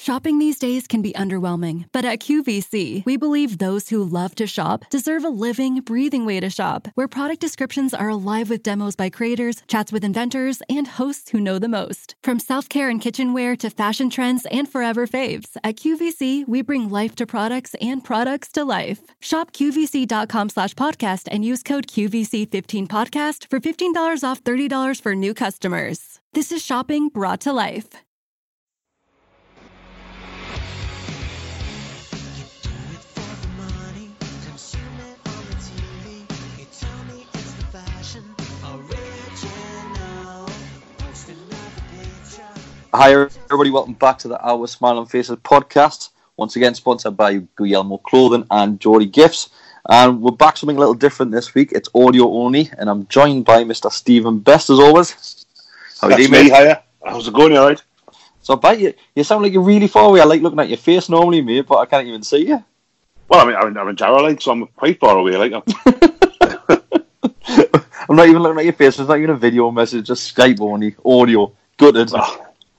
Shopping these days can be underwhelming, but at QVC, we believe those who love to shop deserve a living, breathing way to shop, where product descriptions are alive with demos by creators, chats with inventors, and hosts who know the most. From self care and kitchenware to fashion trends and forever faves, at QVC, we bring life to products and products to life. Shop QVC.com slash podcast and use code QVC15podcast for $15 off $30 for new customers. This is shopping brought to life. Hi, everybody. Welcome back to the Our Smiling Faces podcast. Once again, sponsored by Guillermo Clothing and Geordie Gifts. And we're back something a little different this week. It's audio only, and I'm joined by Mr. Stephen Best as always. How That's you me, doing, mate? hiya. How's it going, you alright? So, bite you. You sound like you're really far away. I like looking at your face normally, mate, but I can't even see you. Well, I mean, I'm, I'm in Jarrow, like, so I'm quite far away, like. I'm not even looking at your face. It's not even a video message, just Skype only, audio. Gutted.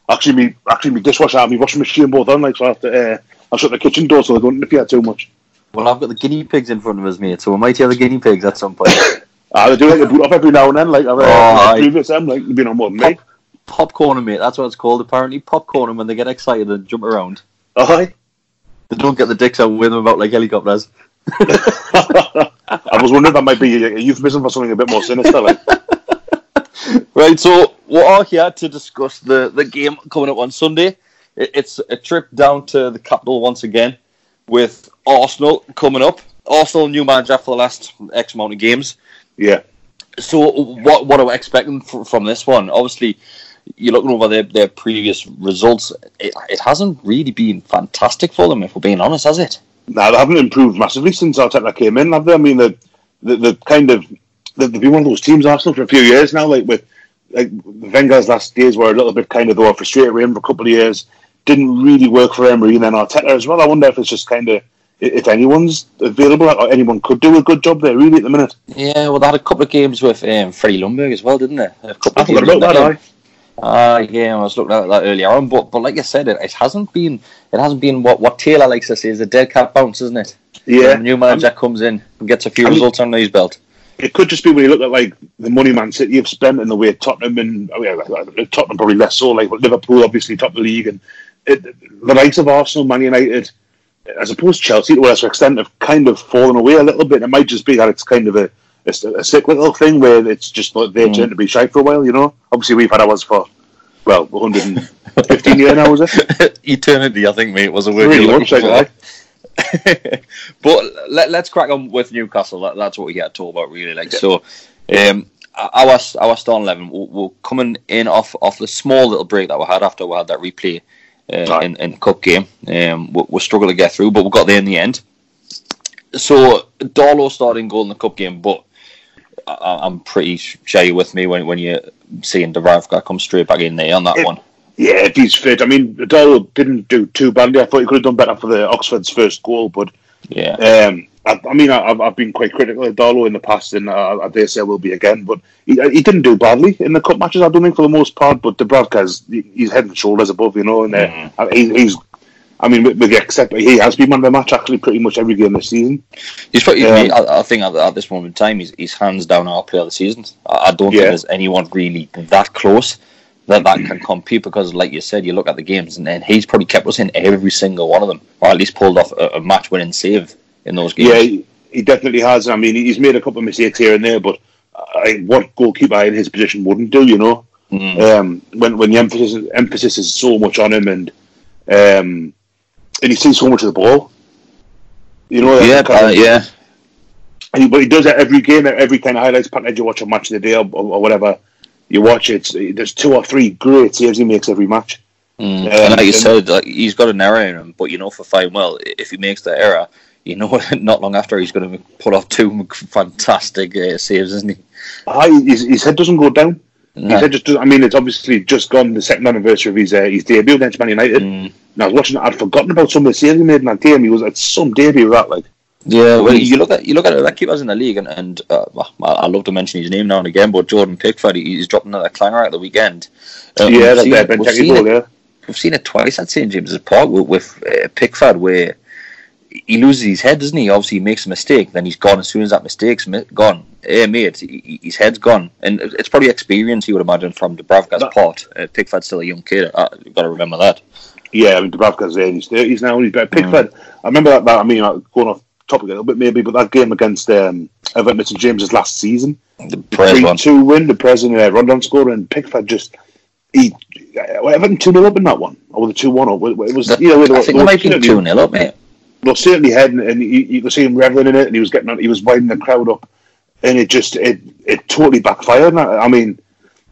Actually, me, actually, my dishwasher my washing machine both on, like, so I have to, uh, I'll shut the kitchen door so they don't interfere too much. Well, I've got the guinea pigs in front of us, mate, so we might hear the guinea pigs at some point. Ah, they do like a boot up every now and then, like, I've, uh, Oh, previous them, like, been on more than me. Pop, mate. That's what it's called, apparently. popcorn when they get excited and jump around. Aye. They don't get the dicks out with them about like helicopters. I was wondering if that might be a euphemism for something a bit more sinister, like. Right, so we are all here to discuss the, the game coming up on Sunday. It, it's a trip down to the capital once again with Arsenal coming up. Arsenal new manager for the last X amount of games. Yeah. So what what are we expecting fr- from this one? Obviously, you're looking over their, their previous results. It, it hasn't really been fantastic for them, if we're being honest, has it? Now, they haven't improved massively since Arteta came in, have they? I mean, the the, the kind of they've been one of those teams Arsenal for a few years now. Like with like Wenger's last days were a little bit kind of they were frustrated with him for a couple of years. Didn't really work for Emery and then Arteta as well. I wonder if it's just kind of if anyone's available or anyone could do a good job there really at the minute. Yeah, well, they had a couple of games with um, Freddie Ljungberg as well, didn't they? A couple I of forgot about that. Aye. Ah, yeah, I was looking at that earlier on, but but like I said, it, it hasn't been it hasn't been what, what Taylor likes to say is a dead cat bounce, isn't it? Yeah. New manager comes in and gets a few I mean- results under his belt. It could just be when you look at like the money Man City have spent and the way Tottenham and oh, yeah, like, like, Tottenham probably less so. Like but Liverpool, obviously top of the league, and it, the likes of Arsenal, Man United, as opposed to Chelsea, to a lesser extent, have kind of fallen away a little bit. It might just be that it's kind of a a, a cyclical thing where it's just like they mm. turn to be shy for a while. You know, obviously we've had ours for well 115 years now, was it? Eternity, I think, mate, was a word Really you're looking for. that. but let, let's crack on with Newcastle. That, that's what we get to talk about, really. Like so, um, our our starting eleven. We're, we're coming in off off the small little break that we had after we had that replay uh, Right. in in the cup game. Um, we, we struggled to get through, but we got there in the end. So Darlow starting goal in the cup game, but I, I'm pretty sure you're with me when when you're seeing Dubravka come straight back in there on that It- one. Yeah, if he's fit. I mean, Darlow didn't do too badly. I thought he could have done better for the Oxford's first goal, but Yeah. um, I, I mean, I, I've, I've been quite critical of Darlow in the past, and I, I dare say I will be again. But he, he didn't do badly in the cup matches. I don't think for the most part. But Dubravka's he's head and shoulders above, you know, and uh, he, he's. I mean, with, with the except he has been man of the match actually pretty much every game this season. He's probably, Yeah. I, I think at, at this moment in time, he's, he's hands down our player of the season. I, I don't Yeah. think there's anyone really that close that, that can compete because, like you said, you look at the games and, and he's probably kept us in every single one of them, or at least pulled off a, a match winning save in those games. Yeah, he, definitely has. I mean, he's made a couple of mistakes here and there, but I, what goalkeeper in his position wouldn't do, you know? Mm. Um, when when the emphasis emphasis is so much on him, and um, and he sees so much of the ball, you know. yeah, kind uh, yeah. And he, but he does that every game, every kind of highlights package. You watch a match of the day or, or whatever you watch. it. there's two or three great saves he makes every match. Mm. Um, and like you said, like, he's got an error in him, but you know for fine well, if he makes that error, you know not long after he's going to put off two fantastic uh, saves, isn't he? Aye, his, his head doesn't go down. No. His head just. I mean, it's obviously just gone the second anniversary of his uh, his debut against Man United. Mm. And I was watching. I'd forgotten about some of the saves he made in that game. He was at some debut that like. Yeah, well, you look at you look at it, that keepers in the league, and, and uh, well, I love to mention his name now and again, but Jordan Pickford, he- he's dropped another clanger at the weekend. Uh, yeah, we've that seen there, it- Ben we've seen goal, yeah. We've seen it twice at St James's Park with, with uh, Pickford, where he loses his head, doesn't he? Obviously, he makes a mistake, then he's gone as soon as that mistake's mi- gone. Hey, mate, his head's gone, and it's probably experience you would imagine from Dubravka's That- part. Uh, Pickford's still a young kid. Uh, you've got to remember that. Yeah, I mean Dubravka's there in his thirties now. and He's better. Pickford. I remember that, that. I mean, going off topic a little bit maybe, but that game against um, Everton St James's last season, The three two win, the president uh, Rondon scored, and Pickford just he uh, Everton two 0 up in that one, or the two one up. It was That- you know, I think it might be 2 0 up, mate. well, certainly heading, and you, you could see him reveling in it, and he was getting, he was winding the crowd up, and it just, it, it totally backfired. And I, I mean,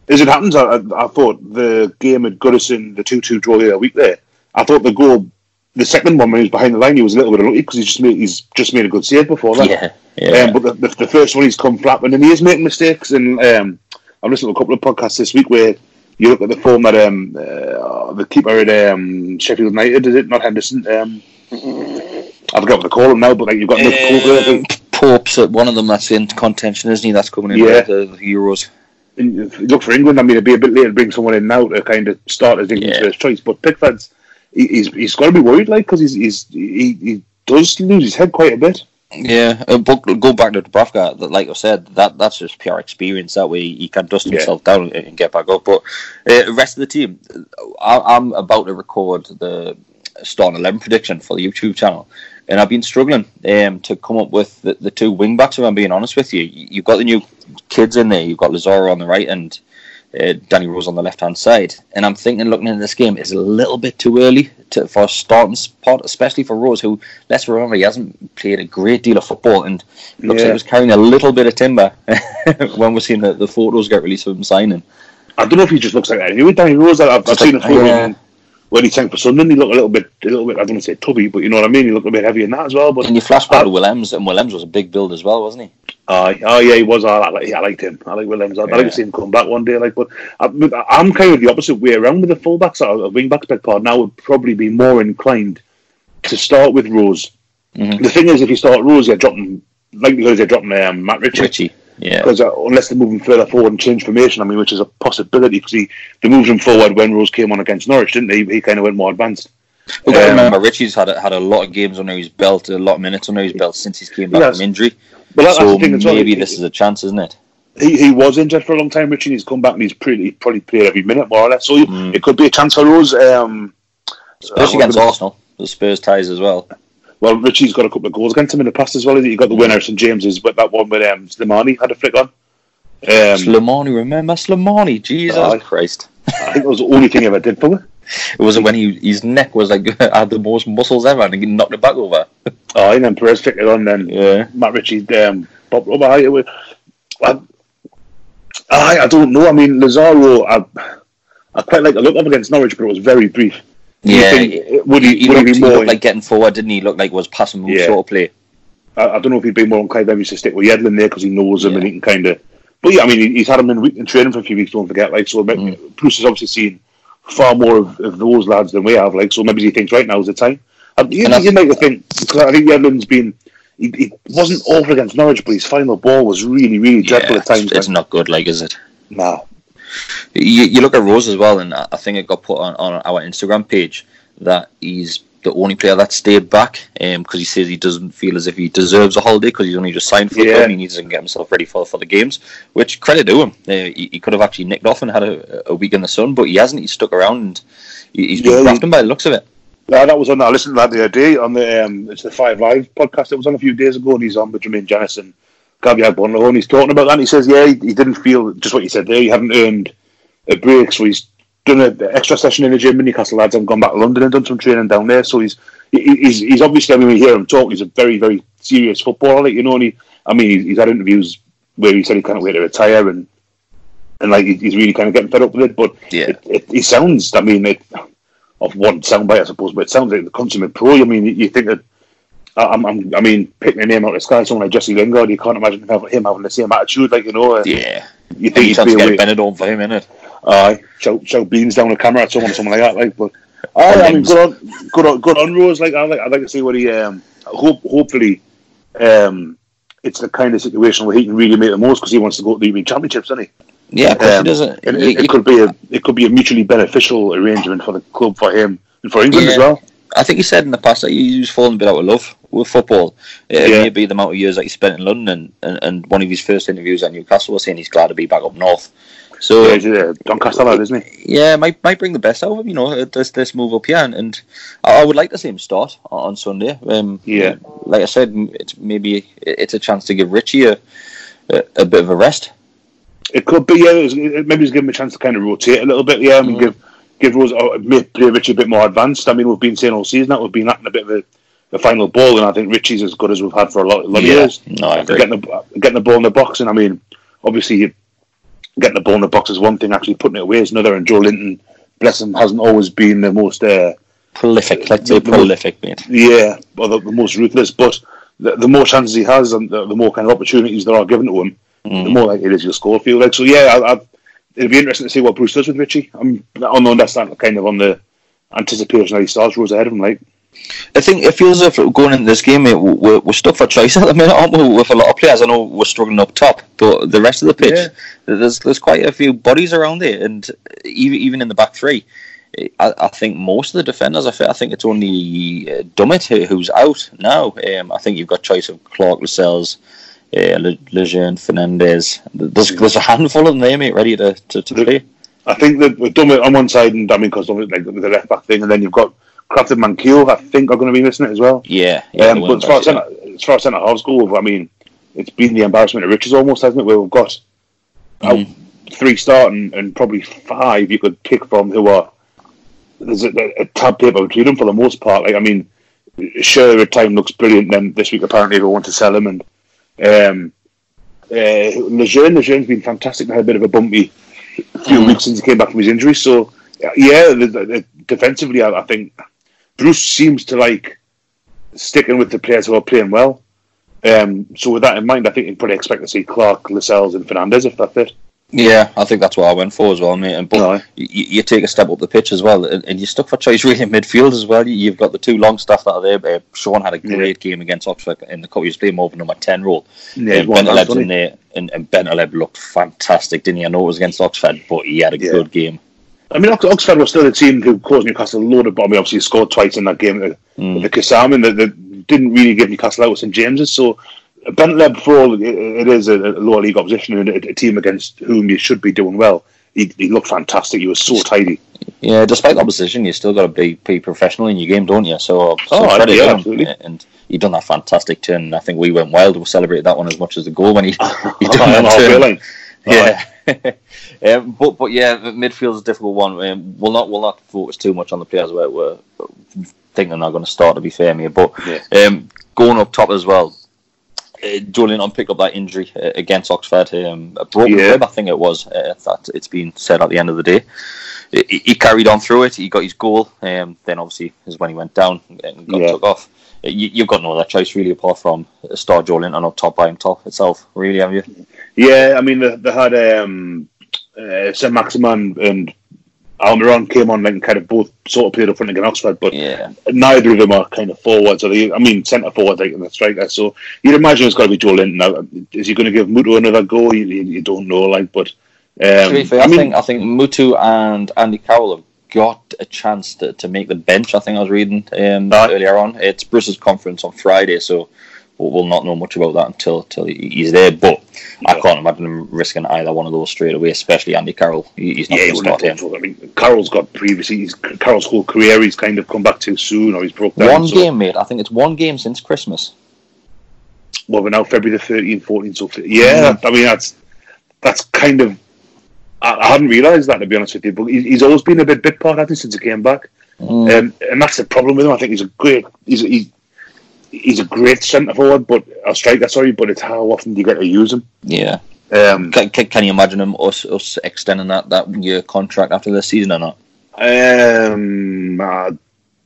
as it happens, I, I, I thought the game at Goodison, the two-two draw the other week there, I thought the goal, the second one when he was behind the line, he was a little bit unlucky because he's just made, he's just made a good save before that. Yeah, yeah. Um, but the, the, the first one, he's come flapping, and he is making mistakes. And um, I've listened to a couple of podcasts this week where you look at the form that um, uh, the keeper at um, Sheffield United, is it not Henderson? Um, I forget what they call him now, but like you've got I think. Um, Pope's at one of them that's in contention, isn't he? That's coming in Yeah. the, the Euros. Look for England. I mean, it'd be a bit late to bring someone in now to kind of start as England's Yeah. first choice. But Pickford's he, he's he's got to be worried, like because he's, he's he, he does lose his head quite a bit. Yeah, uh, but go back to Dubravka. that- Like I said, that that's just pure experience. That way he can dust Yeah. himself down and, get back up. But uh, rest of the team, I, I'm about to record the starting eleven prediction for the YouTube channel, and I've been struggling um, to come up with the, the two wing backs. If I'm being honest with you, You- you've got the new kids in there. You've got Lazaro on the right and uh, Danny Rose on the left hand side. And I'm thinking, looking at this game, is a little bit too early to, for a starting spot, especially for Rose, who let's remember he hasn't played a great deal of football and looks like he was carrying a little bit of timber when we're seeing the, the photos get released of him signing. I don't know if he just looks like that. Anyway, Danny Rose, I've, I've Just seen like- a photo yeah. When he sang for Sunderland. He looked a little bit, a little bit. I don't want to say tubby, but you know what I mean. He looked a bit heavy in that as well. But And you flash back I- to Willems, and Willems was a big build as well, wasn't he? Uh, oh yeah, he was. I, I, like- I liked him. I like Willems. I'd like to see him come back one day. Like, but I, I'm kind of the opposite way around with the fullbacks. Or wing backs, beg pardon. I would probably be more inclined to start with Rose. Mhm. The thing is, if you start Rose, you're dropping likelihood you're dropping um, Matt Ritchie. Richie. Yeah. Because uh, unless they're moving further forward and change formation, I mean, which is a possibility because he they moved him forward when Rose came on against Norwich, didn't they? He kind of went more advanced. We've got to Um, remember, Ritchie's had a, had a lot of games under his belt, a lot of minutes under his belt since he's came back Yes. from injury. But that, so that's the thing as well. maybe He- this is a chance, isn't it? he, he was injured for a long time, Ritchie. and He's come back and he's pretty he probably played every minute more or less. So Mm. it could be a chance for Rose. Um, Especially against Arsenal, the Spurs ties as well. Well, Ritchie's got a couple of goals against him in the past as well. He got the winner St James's, but that one with um, Slimani had a flick on. Um, Slimani, remember Slimani? Jesus Aye. Christ! I think that was the only thing he ever did for me. It was when he his neck was like had the most muscles ever, and he knocked it back over. Oh, and then Perez flicked it on. Then Yeah. Matt Ritchie um, popped. It I, I, I don't know. I mean, Lazaro, I, I quite like the look up against Norwich, but it was very brief. Yeah, think- would he, he, would looked, he he be more? looked like getting forward, didn't he? He Looked like was passing Yeah. sort of play. I, I don't know if he'd be more inclined maybe to stick with Yedlin there because he knows him Yeah. and he can kind of. But yeah, I mean, he's had him in, in training for a few weeks. Don't forget, like so. Mm. Bruce has obviously seen far more of, of those lads than we have. Like, so maybe he thinks right now is the time. And you, And you make the think because I think Yedlin's been. He, he wasn't awful against Norwich, but his final ball was really, really dreadful Yeah, at times. it's, it's not good, like, is it? Nah. You, you look at Rose as well, and I think it got put on, on our Instagram page that he's the only player that stayed back because he says he doesn't feel as if he deserves a holiday because he's only just signed for the Yeah. club and he needs to get himself ready for, for the games. Which credit to him, uh, he, he could have actually nicked off and had a, a week in the sun, but he hasn't. He's stuck around and he, he's been Yeah, grafting by the looks of it. Yeah, that was on. I listened to that the other day on the um, it's the Five Live podcast. It was on a few days ago, and he's on with Jermaine Jenas Gabby Agbonlahor, and he's talking about that. And he says, yeah, he, he didn't feel just what you said there. He hadn't earned a break, so he's done an extra session in the gym in Newcastle lads and gone back to London and done some training down there. So he's he- he's he's obviously. I mean, we hear him talk. He's a very very serious footballer, you know. And he, I mean, he's, he's had interviews where he said he can't wait to retire and. And like he's really kind of getting fed up with it, but Yeah. it, it, he sounds. I mean, it, of one soundbite, I suppose, but it sounds like the consummate pro. I mean, you think that. I- I'm, I'm, I mean, picking a name out of the sky, someone like Jesse Lingard, you can't imagine him having, him having the same attitude, like you know. uh, Yeah. you think he's be to get a Benidorm for him, innit? Aye, shout, shout beans down the camera at someone something like that. Like, but aye, I mean, good on, good on, good on Rose. Like, I like, I'd like to see what he. Um, hope, hopefully, um, it's the kind of situation where he can really make the most because he wants to go to the European Championships, doesn't he? Yeah, of course Um, he doesn't. It, it, it could be a, it could be a mutually beneficial arrangement for the club, for him, and for England Yeah. as well. I think he said in the past that he was falling a bit out of love with football. Uh, Yeah. Maybe the amount of years that he spent in London, and, and one of his first interviews at Newcastle was saying he's glad to be back up north. So Yeah, a Doncaster lad, isn't he? yeah, might might bring the best out of him. You know, uh, this this move up here, and, and I would like to see him start on Sunday. Um, Yeah. like I said, it's maybe it's a chance to give Ritchie a a, a bit of a rest. It could be, yeah. it's- it- Maybe he's give him a chance to kind of rotate a little bit, yeah, and give give Rose uh, play Ritchie a bit more advanced. I mean, we've been saying all season that we've been lacking a bit of a, a final ball, and I think Ritchie's as good as we've had for a lot, a lot Yeah. of years. No, I agree. Getting the getting the ball in the box, and I mean, obviously, getting the ball in the box is one thing. Actually, putting it away is another. And Joelinton, bless him, hasn't always been the most. Uh, Prolific, let's say The- the most- prolific, mate. yeah, or the, the most ruthless. But the, the more chances he has, and the, the more kind of opportunities there are given to him, Mm. the more likely it is he'll score. Feel like so. Yeah, I, I, it'll be interesting to see what Bruce does with Ritchie. I'm on the understand kind of on the anticipation that he starts Rose ahead of him. Like, I think it feels as if going into this game, mate, we're, we're stuck for choice at the minute, aren't we? With a lot of players, I know we're struggling up top, but the rest of the pitch, Yeah. there's there's quite a few bodies around there, and even even in the back three, I, I think most of the defenders are fit. I think it's only uh, Dummett who- who's out now. Um, I think you've got choice of Clark, Lascelles, uh, Le- Lejeune, Fernandez. There's there's a handful of them there, mate, ready to to, to play. I think that we've done it on one side, and I mean, because like with the left back thing, and then you've got Crafton Mankeel. I think are going to be missing it as well. Yeah, yeah. um, but as far as centre, as far as centre halves go, I mean, it's been the embarrassment of riches almost, hasn't it? Where we've got Mm. three starting and probably five you could pick from who are there's a, a tab paper between them for the most part. Like I mean, Schär at time looks brilliant. Then this week apparently they want to sell him, and um, uh, Lejeune Lejeune's been fantastic. Had a bit of a bumpy few weeks since he came back from his injury. So yeah, the, the, defensively, I, I think Bruce seems to like sticking with the players who are playing well. Um, so with that in mind, I think you'd probably expect to see Clark, Lascelles, and Fernandez if that's it. Yeah, I think that's what I went for as well, mate. And but Aye. you, you take a step up the pitch as well, and, and you're stuck for choice really in midfield as well. You- You've got the two long staff that are there. Uh, Sean had a great game against Oxford in the cup. He was playing over number ten role. Yeah, Yeah, Bentaleb's in there, and, and Bentaleb looked fantastic, didn't he? I know it was against Oxford, but he had a Yeah. good game. I mean, Oxford was still a team who caused Newcastle a load of. Mean, obviously, he scored twice in that game with Mm. the Kassam, that, that didn't really give Newcastle out with St James's. So, Bentaleb, for all it, is a, lower league opposition and a, team against whom you should be doing well, he, he looked fantastic. He was so tidy. Yeah, despite opposition, you still got to be, be professional in your game, don't you? So, so Oh, credit yeah, absolutely. And he done that fantastic turn. I think we went wild. We celebrated that one as much as the goal when he, he done that turn. Yeah, um, but but yeah, midfield's a difficult one. Um, we'll not we'll not focus too much on the players we're, we're thinking they're not going to start. To be fair, mate, but um, going up top as well. Uh, Julian picked up that injury uh, against Oxford, um, a broken Yeah. rib, I think it was. Uh, that it's been said at the end of the day. He, he carried on through it. He got his goal. Um, then obviously is when he went down and got Yeah. took off. Uh, You, you've got no other choice really apart from star Julian and up top by himself itself. Really, have you? Yeah, I mean, they, they had um, uh, Saint Maximin and Almiron came on like and kind of both sort of played up front against Oxford, but Yeah. neither of them are kind of forwards. Or they, I mean, centre forward like in the striker. So you'd imagine it's got to be Joelinton. Now, is he going to give Muto another go? You, you, don't know, like, but um, fair, I, think I think Muto and Andy Carroll have got a chance to, to make the bench. I think I was reading um, earlier on. It's Bruce's conference on Friday, so we'll, not know much about that until until he's there. But I can't imagine him risking either one of those straight away, especially Andy Carroll. He's not yeah, going to start. I mean, Carroll's got previously he's, Carroll's whole career. He's kind of come back too soon, or he's broke down. One so- game, mate. I think it's one game since Christmas. well, we're now February the 13th, 14th, so yeah, Mm-hmm. I mean that's that's kind of I, I hadn't realised that to be honest with you, but he, he's always been a bit bit part, hasn't he, since he came back, Mm. um, and that's the problem with him. I think he's a great he's he's, he's a great centre forward, but a striker, sorry, but it's how often do you get to use him? Yeah. Um, Can, can, you imagine him us us extending that, that year contract after this season or not? um, I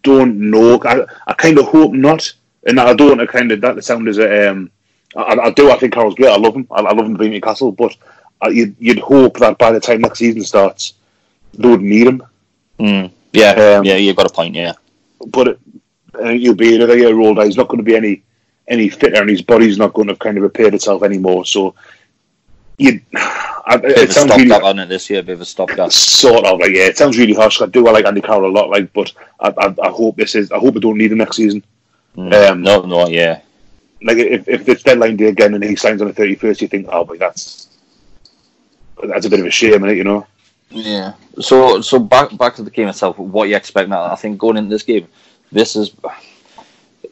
don't know. I, I kind of hope not, and I don't want to kind of that sound as a um, I, I do. I think Carroll's great. I love him. I, I love him being Newcastle, but uh, you'd, you'd hope that by the time next season starts, they would need him. Mm. Yeah, Um, yeah, you've got a point. Yeah, But it, uh, he'll be another year older. He's not going to be any any fitter, and his body's not going to kind of repaired itself anymore. So you, I, bit it of sounds really on it this year. Bit of a stopgap. sort of like yeah. It sounds really harsh. I do. I like Andy Carroll a lot. Like, but I, I, I hope this is. I hope I don't need him next season. Mm. Um, no, no, yeah, like if, if it's deadline day again and he signs on the thirty first, you think, oh, but that's that's a bit of a shame, is you know. yeah. So, so back back to the game itself. What you expect now? I think going into this game, this is.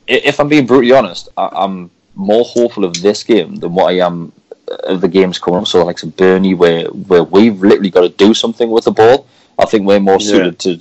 If I'm being brutally honest, I, I'm more hopeful of this game than what I am of the games coming up. So, like some Burnley, where where we've literally got to do something with the ball. I think we're more suited to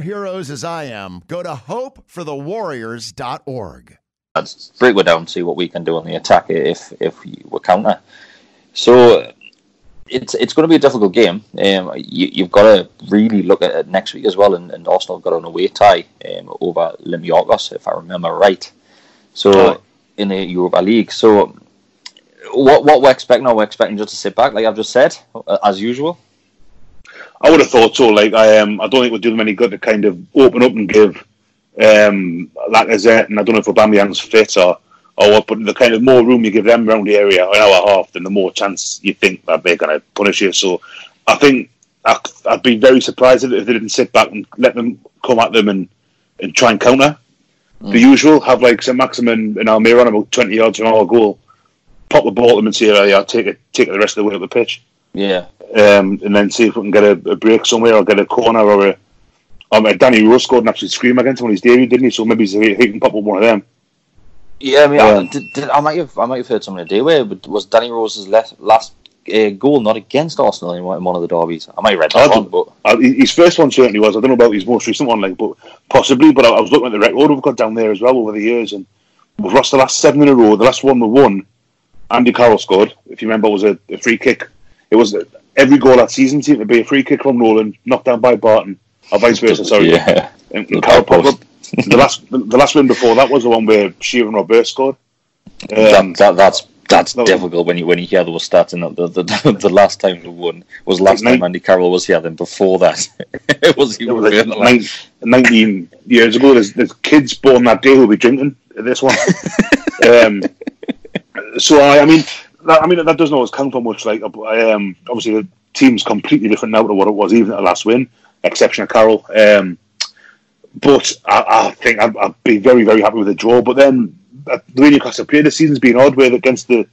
heroes as I am, go to hopeforthewarriors.org. Let's break it down, see what we can do on the attack if if we counter. So it's it's going to be a difficult game. Um, you, you've got to really look at it next week as well, and, and Arsenal have got an away tie um, over Olympiacos, if I remember right. So Aye. in the Europa League. So what what we're expecting? Are we expecting just to sit back, like I've just said, as usual? I would have thought so. Like I um, I don't think it would do them any good to kind of open up and give um, Lacazette, and I don't know if Aubameyang's fit or or what, but the kind of more room you give them around the area, an hour and a half, then the more chance you think that they're going to punish you. So I think I, I'd be very surprised if they didn't sit back and let them come at them and, and try and counter. The usual, have like St. Maximin and Almira on about 20 yards from our goal, pop the ball to them and say, oh, yeah, take it, take it the rest of the way up the pitch Yeah, um, and then see if we can get a, a break somewhere or get a corner or a. Um, Danny Rose scored an absolute scream against him on his debut, didn't he? So maybe he, he can pop up one of them. yeah. I mean, I, Um, did, did, I might have I might have heard something today where but was Danny Rose's last last uh, goal not against Arsenal in one one of the derbies? I might have read I that don't- but. Uh, his first one certainly was. I don't know about his most recent one, like, but possibly. But I, I was looking at the record we've got down there as well over the years, and we've lost the last seven in a row. The last one we won, Andy Carroll scored. If you remember, it was a, a free kick. It was every goal that season seemed to be a free kick from Nolan, knocked down by Barton, or vice versa. Sorry, Yeah. and, and up. The last, the last win before that was the one where Sheeran Robert scored. Um, that, that, that's that's that was- difficult when you when you hear those stats. And the, the, the, the last time we won was last Like time nine- Andy Carroll was here. Then before that, it was It was like further, like- 19 years ago. There's, there's kids born that day who'll be drinking this one. um, so I, I mean, that, I mean that doesn't always count for much. Like um, obviously the team's completely different now to what it was even at the last win, exception of Carroll. Um, but I, I think I'd, I'd be very very happy with the draw. But then uh, the way Newcastle played this season's been odd. Where against the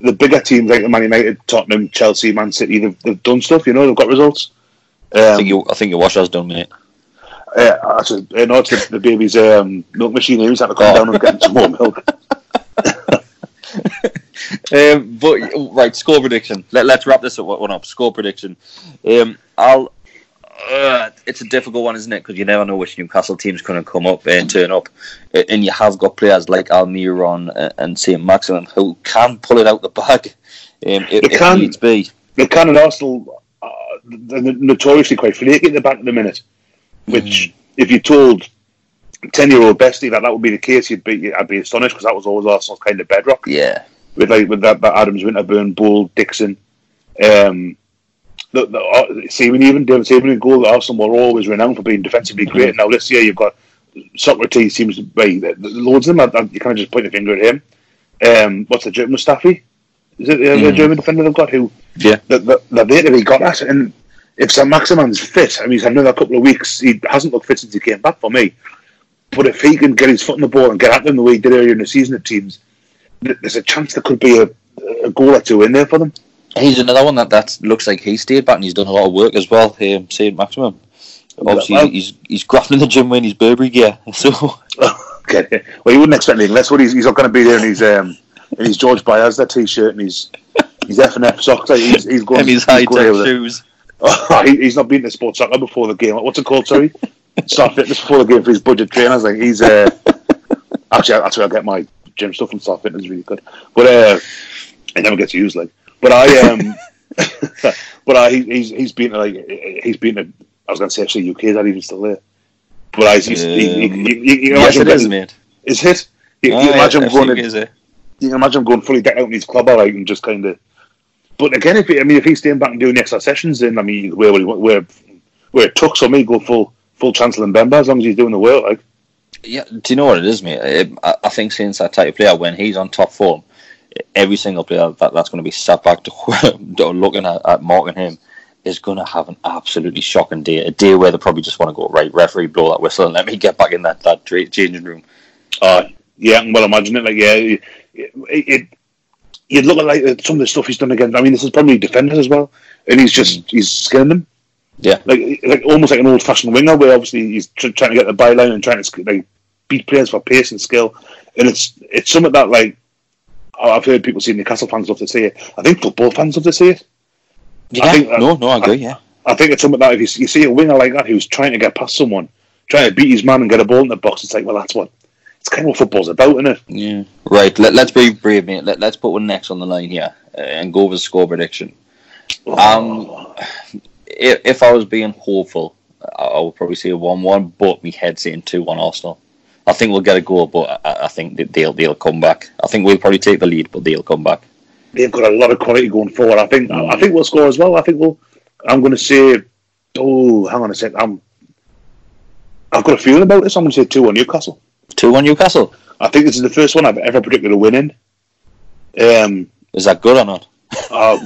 the bigger teams like the Man United, Tottenham, Chelsea, Man City, they've, they've done stuff. You know, they've got results. I Um, think you I think your wash has done, mate. uh, actually, uh, no, it's the, the baby's um, milk machine. He's had to come Oh. down and get some more milk. Um, but right, score prediction. Let, let's wrap this one up. Score prediction. Um, I'll uh, it's a difficult one, isn't it? Because you never know which Newcastle team's going to come up and turn up, and you have got players like Almiron and Saint Maximin who can pull it out the bag um, if, They can. if needs be. The can and Arsenal uh, they're notoriously quite flaky at the back of the minute. Which, if you told ten-year-old Bestie that that would be the case, you'd be I'd be astonished because that was always Arsenal's kind of bedrock. Yeah, with like with that, that Adams, Winterburn, Bould, Dixon. Um, the, the, uh, see, when even David Seaman in goal, Arsenal were always renowned for being defensively great. Now this year, you've got Sokratis seems to be loads of them. I- I- You kind of just point the finger at him. Um, what's the German Mustafi? Is it the, the Mm. German defender they've got who? Yeah. the that that they got at. And if St Maximin's fit, I mean, he's had another couple of weeks. He hasn't looked fit since he came back for me. But if he can get his foot on the ball and get at them the way he did earlier in the season at teams, there's a chance there could be a, a goal or two in there for them. he's another one that, that looks like he stayed back and he's done a lot of work as well. Um, Saint Maximin. Obviously, Well- he's he's grappling the gym in his Burberry gear. So okay. Well, you wouldn't expect anything less. What he's, he's not going to be there in his um, in his George Baez t-shirt and his his F and F socks. Like, he's, he's going. and his high tech shoes. Oh, he, he's not been to sports soccer before the game. What's it called? Sorry, Star Fitness before the game for his budget trainers. Like he's uh, actually that's where I get my gym stuff from. Star Fitness is really good, but uh, it never gets used. Like, but I um, but I he- he's he's been like he's been to. I was going to say actually UK is that even still there? But I he's, he, he, Um, he, you can yes, imagine it is, mate. Is it? You, Oh, you yeah, imagine in, is, uh, you can imagine going fully decked out in his club, all right, and just kind of. But again, if he, I mean, if he's staying back and doing the extra sessions, then I mean, where where where, where it tucks for me, go full full Chancellor and Bemba as long as he's doing the work. Like, Yeah, do you know what it is, mate? I, I think since that type of player, when he's on top form, every single player that, that's going to be sat back to looking at, at marking him is going to have an absolutely shocking day. A day where they probably just want to go right, referee, blow that whistle, and let me get back in that that changing room. uh, yeah, I can well imagine it. Like, yeah, it, it, you'd look at like some of the stuff he's done against. I mean, this is probably defenders as well, and he's just he's skinning them. Yeah, like like almost like an old fashioned winger, where obviously he's tr- trying to get the byline and trying to like beat players for pace and skill, and it's it's something that like I've heard people say Newcastle fans love to say it. I think football fans love to say it. yeah. I think that- no, no, I agree. Yeah, I think it's something that if you, you see a winger like that who's trying to get past someone, trying to beat his man and get a ball in the box, it's like, well, that's what it's kind of what football's about, isn't it? yeah. Right. Let, let's be brave, mate. Let, let's put one next on the line here uh, and go with a score prediction. Um, if, if I was being hopeful, I, I would probably say a one-one, but my head saying two-one Arsenal. I think we'll get a goal, but I, I think that they'll they'll come back. I think we'll probably take the lead, but they'll come back. They've got a lot of quality going forward. I think I think we'll score as well. I think we'll. I'm going to say, oh, hang on a sec. I'm. I've got a feeling about this. I'm going to say two on Newcastle. Two-one Newcastle. I think this is the first one I've ever predicted a win in. Um, Is that good or not? uh,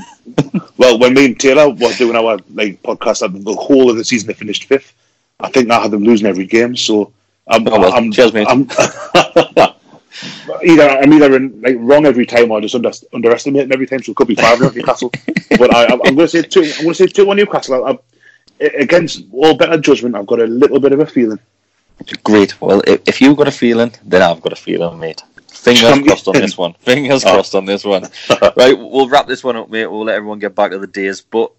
well, when me and Taylor were doing our like podcast, the whole of the season they finished fifth. I think I had them losing every game, so I'm, Oh, well, I'm, cheers, mate. I'm either I'm either in, like wrong every time or just under, underestimating every time. So it could be five Newcastle, but I, I'm going to say two. I'm going to say two on Newcastle. I, I, against all better judgment, I've got a little bit of a feeling. Great. Well, if, if you've got a feeling, then I've got a feeling, mate. Fingers Um, crossed on this one. Fingers Oh. crossed on this one. right, we'll wrap this one up, mate. We'll let everyone get back to the days, but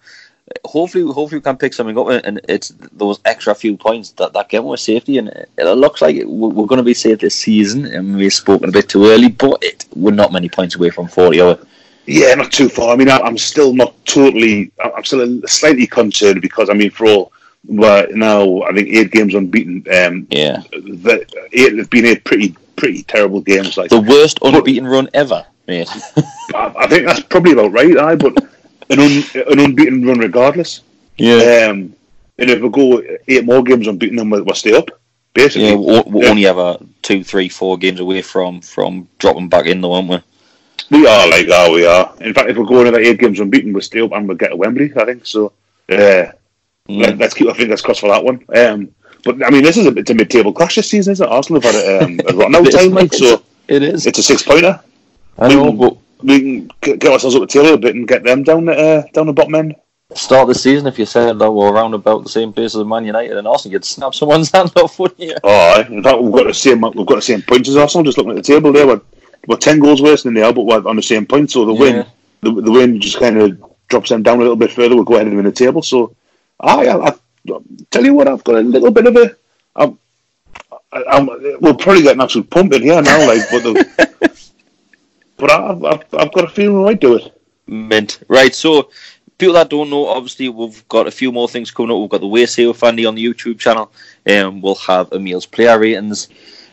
hopefully, hopefully we can pick something up, and it's those extra few points that that get more safety. And it, looks like we're, we're going to be safe this season, and we've spoken a bit too early, but it, we're not many points away from forty. Are we? Yeah, not too far. I mean, I, I'm still not totally. I'm still slightly concerned because I mean, for all well, now I think eight games unbeaten. Um, Yeah, the eight have been eight pretty pretty terrible games. Like the worst unbeaten run ever, mate. I, I think that's probably about right. I but an un, an unbeaten run regardless. yeah. Um, and if we go eight more games unbeaten, then we'll, we'll stay up. Basically, Yeah, we're, we're Yeah. only ever two, three, four games away from from dropping back in, though, aren't we? we are like that. We are. In fact, if we go another eight games unbeaten, we'll stay up and we'll get to Wembley. I think so. Uh, let, us keep our fingers crossed for that one. Um, but I mean, this is a it's a mid-table clash this season, isn't it? Arsenal have had a, um, a rotten out time, like so. It is. It's a six-pointer. I know, but We can get get ourselves up the table a bit and get them down the uh, down the bottom end. start the season, if you said that we're around about the same pace as Man United and Arsenal, you'd snap someone's hand off, wouldn't you? Oh, in fact, we've got the same we've got the same points as Arsenal. Just looking at the table there, we're, we're ten goals worse than they are, but we're on the same point. So the Yeah. win, the, the win just kind of drops them down a little bit further. We'll go ahead and win the table. So, aye, I, I, tell you what, I've got a little bit of a. I'm, I'm, we'll probably get an absolute pumping here now, like, but the, but I've, I've, I've got a feeling I might do it. Mint. Right, so people that don't know, obviously we've got a few more things coming up. We've got the Way Sale Fanny on the YouTube channel. Um, we'll have Emil's player ratings,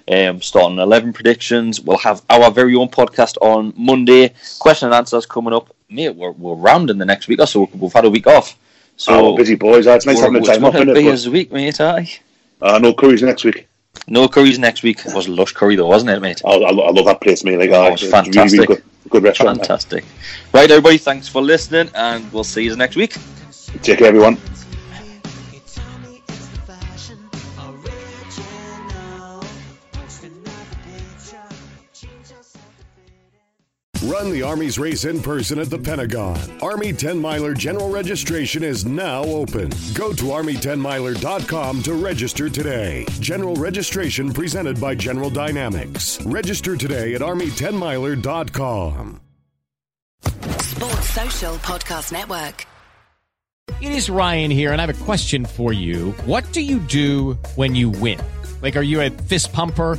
um, starting eleven predictions. We'll have our very own podcast on Monday. Question and answers coming up. Mate, we're we're rounding the next week or so. We've had a week off. So oh, busy boys. It's nice having a time off. It is a week, mate. Aye. Uh, no curries next week. No curries next week. It was Lush Curry though, wasn't it, mate? Oh, I, I love that place, mate. Like, oh, it's fantastic. Really, really good, good restaurant. Fantastic. Right, everybody. Thanks for listening, and we'll see you next week. Take care, everyone. Run the Army's race in person at the Pentagon. Army 10 Miler general registration is now open. Go to Army10miler.com to register today. General registration presented by General Dynamics. Register today at Army10miler.com. Sports Social Podcast Network. It is Ryan here, and I have a question for you. What do you do when you win? Like, are you a fist pumper?